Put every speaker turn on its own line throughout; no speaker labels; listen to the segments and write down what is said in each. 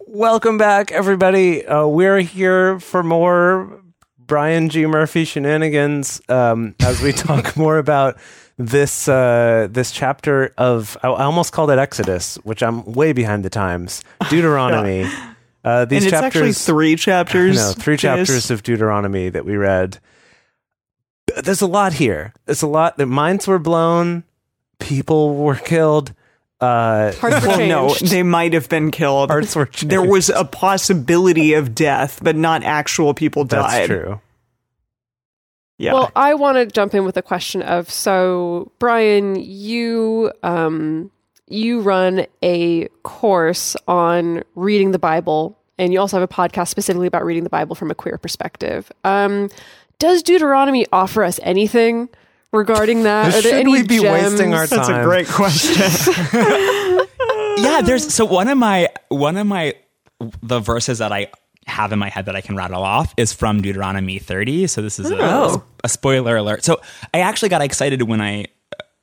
Welcome back, everybody. Uh, we're here for more Brian G. Murphy shenanigans um, as we talk more about this uh, this chapter of I almost called it Exodus, which I'm way behind the times. Deuteronomy. Uh, these
and it's
chapters,
actually three chapters.
No, three
Jase.
chapters of Deuteronomy that we read. There's a lot here. There's a lot. The minds were blown. People were killed. Uh,
Hearts were
Well, no, they might have been killed.
hearts were changed.
There was a possibility of death, but not actual people
That's
died.
true.
Yeah.
Well, I want to jump in with a question of so Brian, you um you run a course on reading the Bible and you also have a podcast specifically about reading the Bible from a queer perspective. Um does Deuteronomy offer us anything regarding that? Are there
Should
any
we be
gems?
wasting our time?
That's a great question.
yeah, there's so one of my one of my the verses that I have in my head that I can rattle off is from Deuteronomy 30. So this is a,
Oh.
a spoiler alert. So I actually got excited when I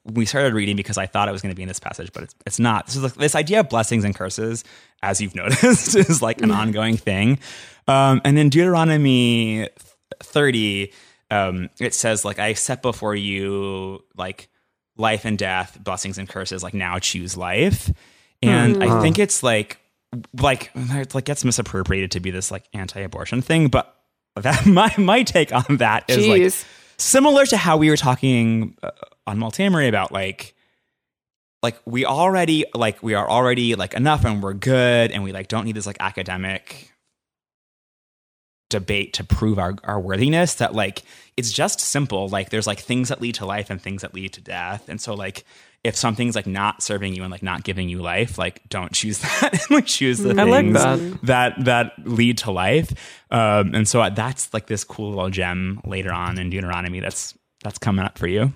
we started reading because I thought it was going to be in this passage, but it's it's not. This is this idea of blessings and curses, as you've noticed, is like an ongoing thing. Um, and in Deuteronomy 30, um, it says like I set before you like life and death, blessings and curses. Like now choose life. And I think it's like like it like gets misappropriated to be this like anti-abortion thing, but that my my take on that is like similar to how we were talking uh, on Multiamory about like like we already like we are already like enough and we're good and we like don't need this like academic debate to prove our, our worthiness that like it's just simple like there's like things that lead to life and things that lead to death and so like if something's like not serving you and like not giving you life like don't choose that and like choose the
I like
things
that.
that that lead to life um and so that's like this cool little gem later on in deuteronomy that's that's coming up for you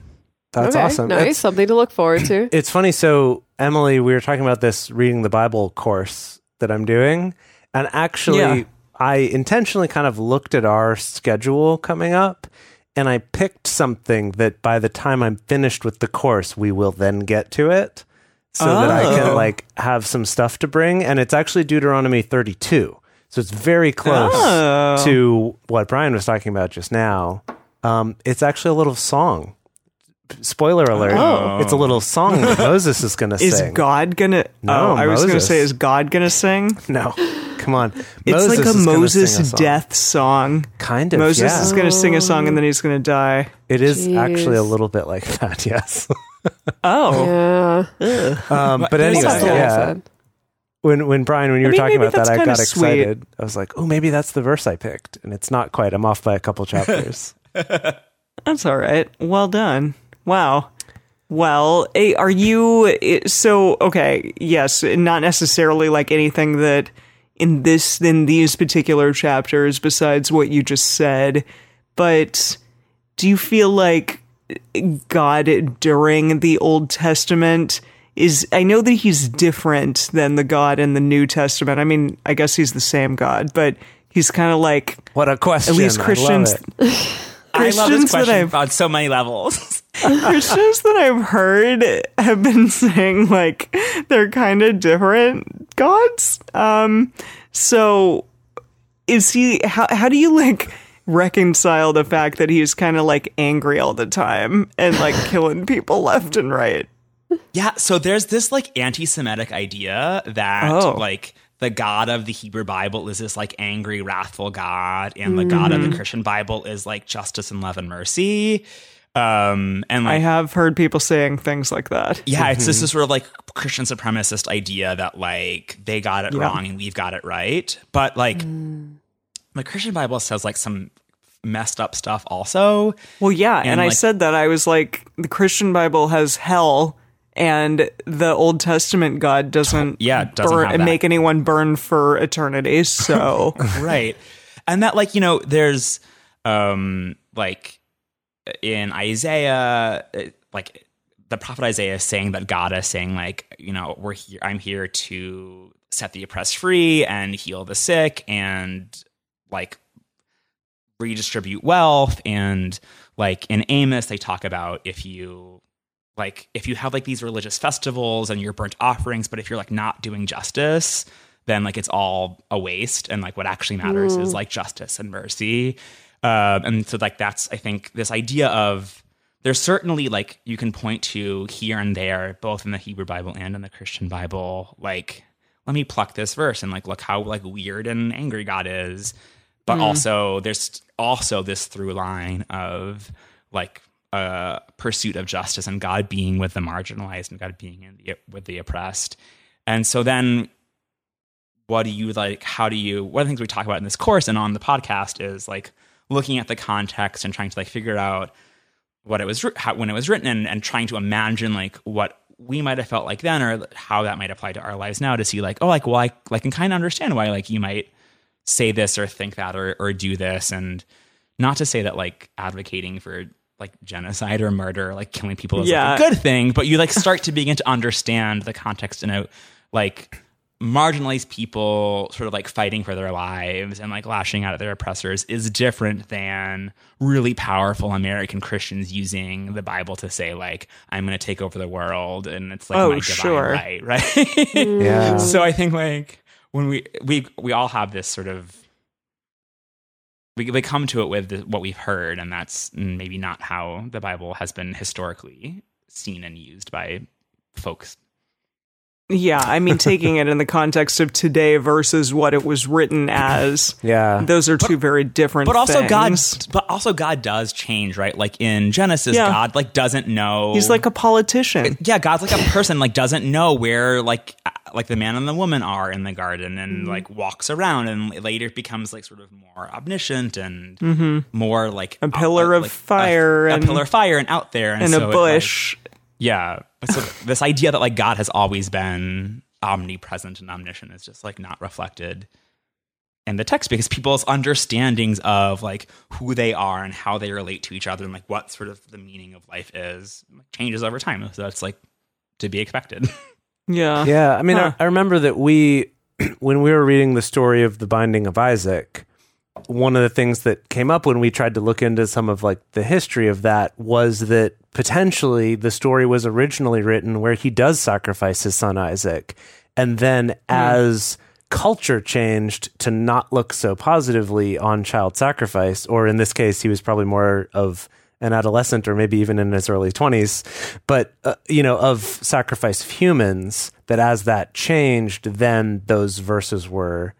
That's
okay,
awesome.
Nice,
It's-
something to look forward to.
It's funny. So, Emily, we were talking about this reading the Bible course that I'm doing. And actually,
Yeah.
I intentionally kind of looked at our schedule coming up and I picked something that by the time I'm finished with the course, we will then get to it so that I can
Oh.
like have some stuff to bring. And it's actually Deuteronomy 32. So it's very close
Oh.
to what Brian was talking about just now. Um, it's actually a little song. Spoiler alert.
Oh.
It's a little song that Moses is going to sing. is.
God gonna?
No,
oh, I was gonna say, is God gonna sing?
No, come on.
It's like a Moses
a song.
death song.
Kind of.
Moses
yeah.
is gonna sing a song and then he's gonna die.
It is actually a little bit like that. Yes.
Oh,
yeah.
um, but
There's
anyway,
That's
yeah. When when Brian, when you
I
were
mean,
talking about that, I got
kinda sweet.
excited. I was like, oh, maybe that's the verse I picked, and it's not quite. I'm off by a couple chapters.
that's all right. Well done. Wow. Well, eh, are you eh, so okay? Yes, not necessarily like anything that in this in these particular chapters besides what you just said, but do you feel like God during the Old Testament is I know that he's different than the God in the New Testament. I mean, I guess he's the same God, but he's kind of like
what a question!
at least
I love
Christians
i love
Christians
this question on so many levels
Christians that I've heard have been saying like they're kind of different gods. Um so is he how how do you like reconcile the fact that he's kind of like angry all the time and like killing people left and right?
Yeah, so there's this like anti-Semitic idea that
Oh.
like the God of the Hebrew Bible is this like angry, wrathful God, and the God of
Mm-hmm.
the Christian Bible is like justice and love and mercy. Um, and like, I
have heard people saying things like that.
yeah, it's just this sort of like Christian supremacist idea that like they got it
Yeah.
wrong and we've got it right. But like the Christian Bible says like some messed up stuff also.
Well, yeah, and,
And,
I said that I was like the Christian Bible has hell and the Old Testament God doesn't
Yeah, doesn't
burn,
have
make anyone burn for eternity. So
right and that like you know there's um like in isaiah uh, like the prophet isaiah is saying that god is saying like you know we're here i'm here to set the oppressed free and heal the sick and like redistribute wealth. And like in amos they talk about if you like if you have like these religious festivals and your burnt offerings but if you're like not doing justice then like it's all a waste. And like what actually matters is like justice and mercy um, and so like that's i think this idea of there's certainly like you can point to here and there both in the hebrew bible and in the christian bible like let me pluck this verse and like look how like weird and angry god is. But also there's also this through line of like uh pursuit of justice and god being with the marginalized and god being in the, with the oppressed. And so then what do you like how do you one of the things we talk about in this course and on the podcast is like looking at the context and trying to like figure out what it was how, when it was written and, and trying to imagine like what we might have felt like then or how that might apply to our lives now to see like oh like well i like can kind of understand why like you might say this or think that or, or do this and not to say that like advocating for like genocide or murder like killing people is
Yeah.
like a good thing but you like start to begin to understand the context and out like marginalized people sort of like fighting for their lives and like lashing out at their oppressors is different than really powerful American Christians using the Bible to say like I'm going to take over the world and it's like
Oh,
my divine
sure.
right, right?
Yeah.
so I think like when we we we all have this sort of we, we come to it with the, what we've heard and that's maybe not how the Bible has been historically seen and used by folks
Yeah, I mean, taking it in the context of today versus what it was written as.
Yeah.
Those are two very different.
but also God, but also God does change, right? Like in Genesis,
Yeah.
God like doesn't know.
He's like a politician.
yeah, God's like a person, like doesn't know where like uh, like the man and the woman are in the garden, and
Mm-hmm.
like walks around, and later becomes like sort of more omniscient and more like
Mm-hmm. A pillar of
like,
fire
a, a
and-
pillar of fire, and out there, and,
in
so
a
it, like,
bush.
Yeah, so this idea that like God has always been omnipresent and omniscient is just like not reflected in the text because people's understandings of like who they are and how they relate to each other and like what sort of the meaning of life is changes over time. So that's like to be expected.
yeah.
Yeah, I mean,
Huh.
I, I remember that we, when we were reading the story of the Binding of Isaac, one of the things that came up when we tried to look into some of like the history of that was that potentially the story was originally written where he does sacrifice his son Isaac, and then as culture changed to not look so positively on child sacrifice, or in this case, he was probably more of an adolescent or maybe even in his early 20s but uh, you know of sacrifice of humans that as that changed then those verses were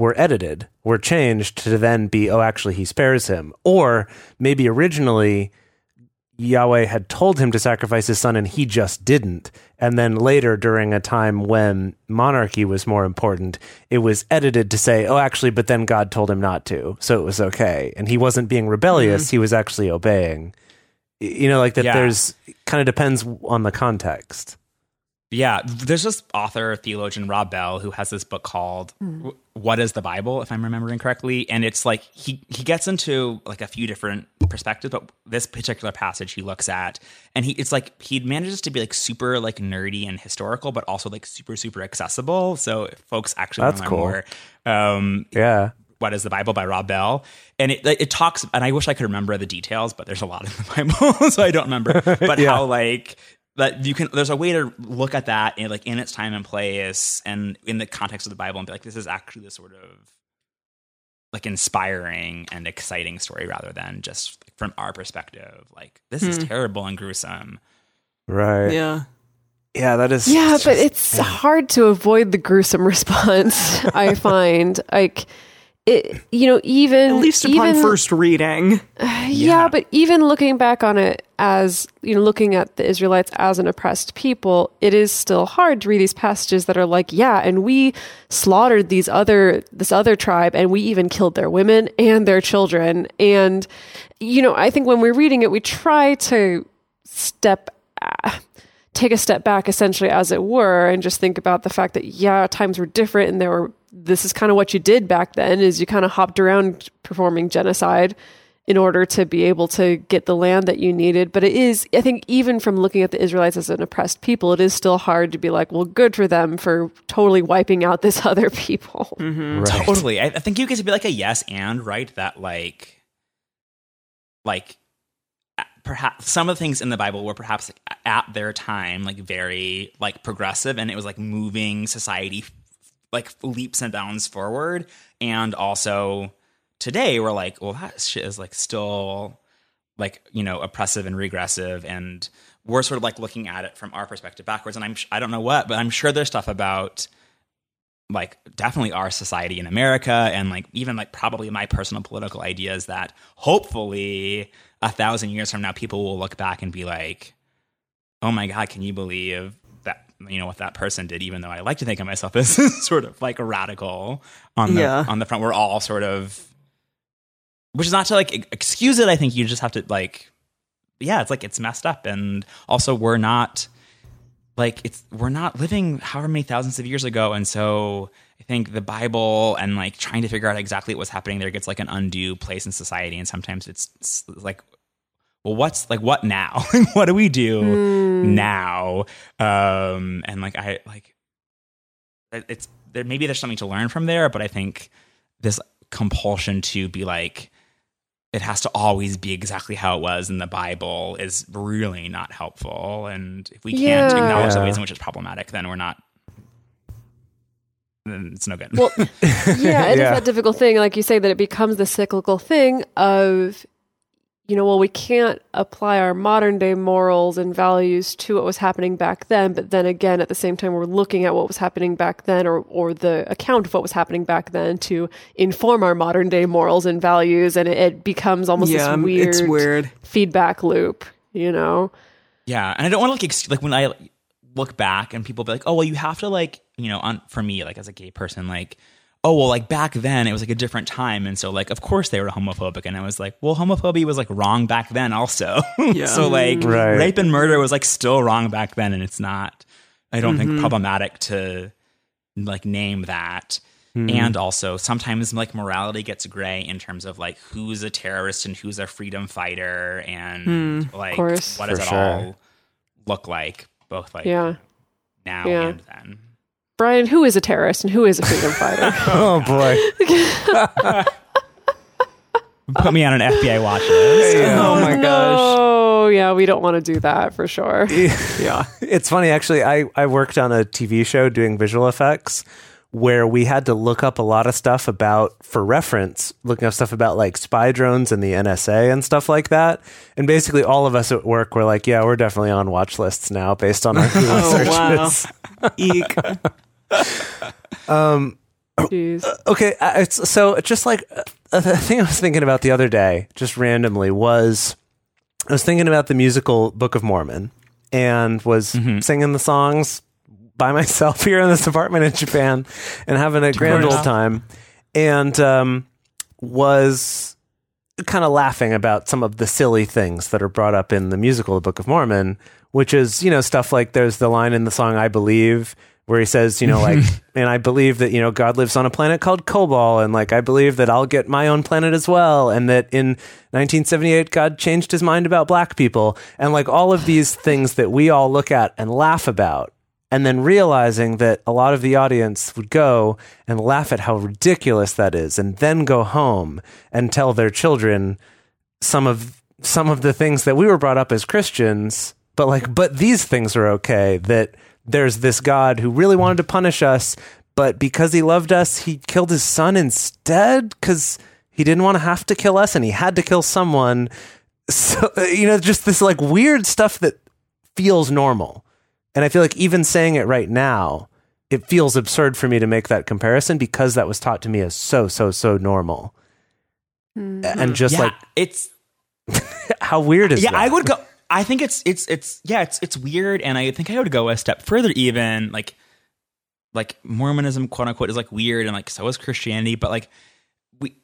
were edited were changed to then be oh actually he spares him or maybe originally Yahweh had told him to sacrifice his son and he just didn't. And then later, during a time when monarchy was more important, it was edited to say, oh, actually, but then God told him not to. So it was okay. And he wasn't being rebellious, mm-hmm. he was actually obeying. You know, like that
Yeah.
there's kind of depends on the context.
Yeah, there's this author, theologian Rob Bell, who has this book called "W- "What Is the Bible," if I'm remembering correctly, and it's like he he gets into like a few different perspectives, but this particular passage he looks at, and he it's like he manages to be like super like nerdy and historical, but also like super super accessible. So if folks actually
That's
want to learn
cool.
more. Um,
Yeah.
what is the Bible by Rob Bell, and it it talks, and I wish I could remember the details, but there's a lot in the Bible, so I don't remember. But how like that you can, there's a way to look at that in like in its time and place, and in the context of the Bible, and be like, this is actually the sort of like inspiring and exciting story rather than just from our perspective, like this is hmm. terrible and gruesome.
Right. Yeah,
Yeah.
that is.
Yeah,
it's
but
just-
it's hard to avoid the gruesome response. I find like it. You know, even
At least upon
even,
first reading.
yeah,
Yeah.
but even looking back on it as you know, looking at the Israelites as an oppressed people, it is still hard to read these passages that are like, yeah, and we slaughtered these other this other tribe, and we even killed their women and their children, and you know, I think when we're reading it, we try to step take a step back essentially as it were and just think about the fact that yeah times were different and there were this is kind of what you did back then is you kind of hopped around performing genocide in order to be able to get the land that you needed but it is i think even from looking at the israelites as an oppressed people it is still hard to be like well good for them for totally wiping out this other people mm-hmm.
right.
Totally. I, I think you get to be like a yes and right that like like a- perhaps some of the things in the Bible were perhaps like, at their time like very like progressive and it was like moving society like leaps and bounds forward. And also today we're like well that shit is like still like you know oppressive and regressive and we're sort of like looking at it from our perspective backwards. And i'm i don't know what but i'm sure there's stuff about like definitely our society in america and like even like probably my personal political ideas that hopefully a thousand years from now people will look back and be like oh my god can you believe that you know what that person did even though i like to think of myself as sort of like a radical on the
Yeah.
on the front we're all sort of which is not to like excuse it i think you just have to like yeah it's like it's messed up and also we're not like it's we're not living however many thousands of years ago. And so i think the bible and like trying to figure out exactly what's happening there gets like an undue place in society. And sometimes it's, it's like well what's like what now? What do we do now? Um and like i like it's there maybe there's something to learn from there but i think this compulsion to be like it has to always be exactly how it was in the bible is really not helpful and if we can't
Yeah.
acknowledge the ways in which it's problematic then we're not then it's no good
Well, yeah, it is
Yeah.
that difficult thing, like you say, that it becomes the cyclical thing of, you know, well, we can't apply our modern day morals and values to what was happening back then, but then again, at the same time, we're looking at what was happening back then, or or the account of what was happening back then to inform our modern day morals and values, and it, it becomes almost
yeah, um,
this weird,
it's weird.
feedback loop, you know?
Yeah, and I don't want to like ex- like when I look back and people be like, "Oh, well, you have to like you know." On for me, like as a gay person, like, oh well, like back then it was like a different time, and so like of course they were homophobic, and I was like, well, homophobia was like wrong back then also.
Yeah.
so like
Right.
rape and murder was like still wrong back then, and it's not. I don't think mm-hmm. problematic to like name that. Hmm. And also, sometimes like morality gets gray in terms of like who's a terrorist and who's a freedom fighter, and hmm.
like
what does
For
it
sure.
all look like, both like
Yeah.
now
Yeah.
and then.
Brian, who is a terrorist and who is a freedom fighter?
Oh boy.
Put me on an FBI watch list.
Oh, oh my gosh.
Oh, yeah, we don't want to do that for sure.
Yeah.
It's funny, actually. I, I worked on a TV show doing visual effects where we had to look up a lot of stuff about, for reference, looking up stuff about like spy drones and the NSA and stuff like that. And basically, all of us at work were like, yeah, we're definitely on watch lists now based on our Google
Oh wow.
searches.
Eek.
Jeez.
Okay, uh, it's so just like uh, the thing I was thinking about the other day, just randomly, was I was thinking about the musical Book of Mormon and was singing the songs by myself here in this apartment in Japan and having a grand old time, and um, was kind of laughing about some of the silly things that are brought up in the musical The Book of Mormon, which is, you know, stuff like there's the line in the song I Believe where he says, you know, like, and I believe that, you know, God lives on a planet called Kolob, and like, I believe that I'll get my own planet as well, and that in 1978, God changed his mind about black people, and like all of these things that we all look at and laugh about. And then realizing that a lot of the audience would go and laugh at how ridiculous that is, and then go home and tell their children some of some of the things that we were brought up as Christians, but like, but these things are okay. That there's this God who really wanted to punish us, but because he loved us, he killed his son instead because he didn't want to have to kill us and he had to kill someone. So, you know, just this like weird stuff that feels normal. And I feel like even saying it right now, it feels absurd for me to make that comparison because that was taught to me as so, so, so normal. Hmm. And just
yeah,
like,
it's
how weird is
yeah.
that?
I would go. I think it's it's it's yeah. It's it's weird, and I think I would go a step further. Even like like Mormonism, quote unquote, is like weird, and like so is Christianity. But like we,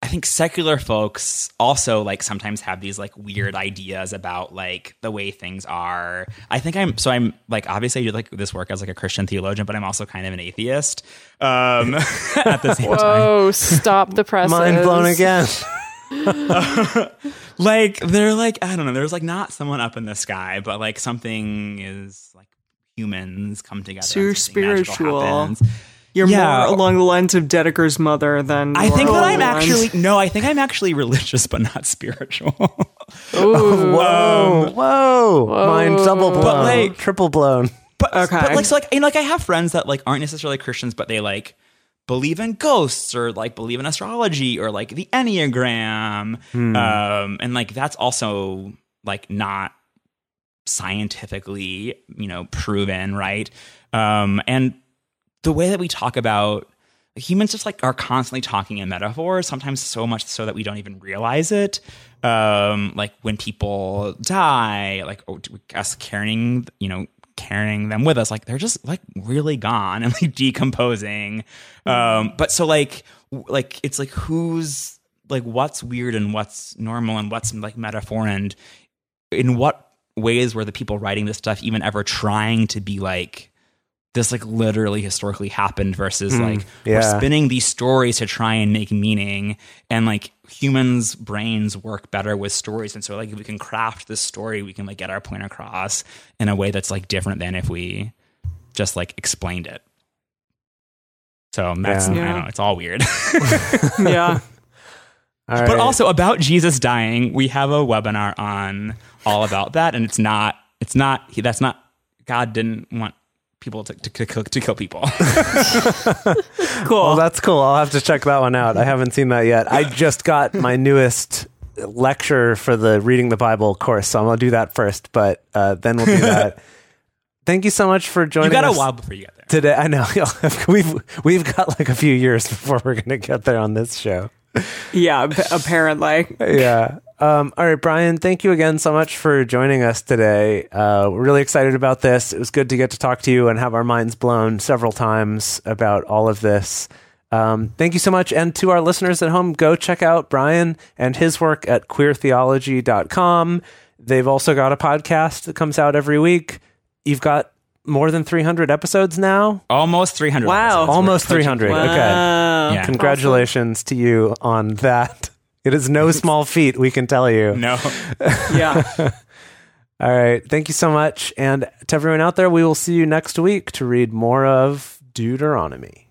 I think secular folks also like sometimes have these like weird ideas about like the way things are. I think I'm so I'm like obviously I do like this work as like a Christian theologian, but I'm also kind of an atheist. Um, at the same time.
Whoa, stop the presses.
Mind blown again.
like they're like I don't know. There's like not someone up in the sky, but like something is like humans come together.
So you're
and something magical
spiritual. You're
Yeah.
more along the lines of Dedeker's mother than
I think that I'm
the lines-
actually no. I think I'm actually religious, but not spiritual.
Oh, Ooh.
Whoa, whoa, mind double blown,
But, like-
triple blown.
But,
Okay.
but like so like you know, like I have friends that like aren't necessarily Christians, but they like believe in ghosts or like believe in astrology or like the Enneagram. Um and like that's also like not scientifically, you know, proven, right? Um and the way that we talk about humans just like are constantly talking in metaphors sometimes so much so that we don't even realize it um like when people die like oh, us carrying you know carrying them with us. Like they're just like really gone and like decomposing. Um but so like like it's like who's like what's weird and what's normal and what's like metaphor and in what ways were the people writing this stuff even ever trying to be like this like literally historically happened versus like
yeah.
we're spinning these stories to try and make meaning and like humans brains work better with stories and so like if we can craft this story we can like get our point across in a way that's like different than if we just like explained it so that's
Yeah.
I don't know it's all weird
yeah.
All
but
right.
also about Jesus dying, we have a webinar on all about that, and it's not, it's not, that's not, God didn't want people to to, kill- to kill people.
Cool.
Well, that's cool. I'll have to check that one out. I haven't seen that yet. I just got my newest lecture for the Reading the Bible course, so I'm gonna do that first. But uh, then we'll do that. Thank you so much for joining. Us.
You got a while before you get there.
today. I know we've we've got like a few years before we're gonna get there on this show.
yeah. Apparently.
yeah. Um, all right, Brian, thank you again so much for joining us today. Uh, we're really excited about this. It was good to get to talk to you and have our minds blown several times about all of this. Um, thank you so much. And to our listeners at home, go check out Brian and his work at queertheology.com. They've also got a podcast that comes out every week. You've got more than 300 episodes now.
Almost 300.
Wow.
episodes.
Almost 300.
Wow.
Okay.
Yeah.
Congratulations to you on that. It is no small feat, we can tell you.
No.
Yeah.
All right. Thank you so much. And to everyone out there, we will see you next week to read more of Deuteronomy.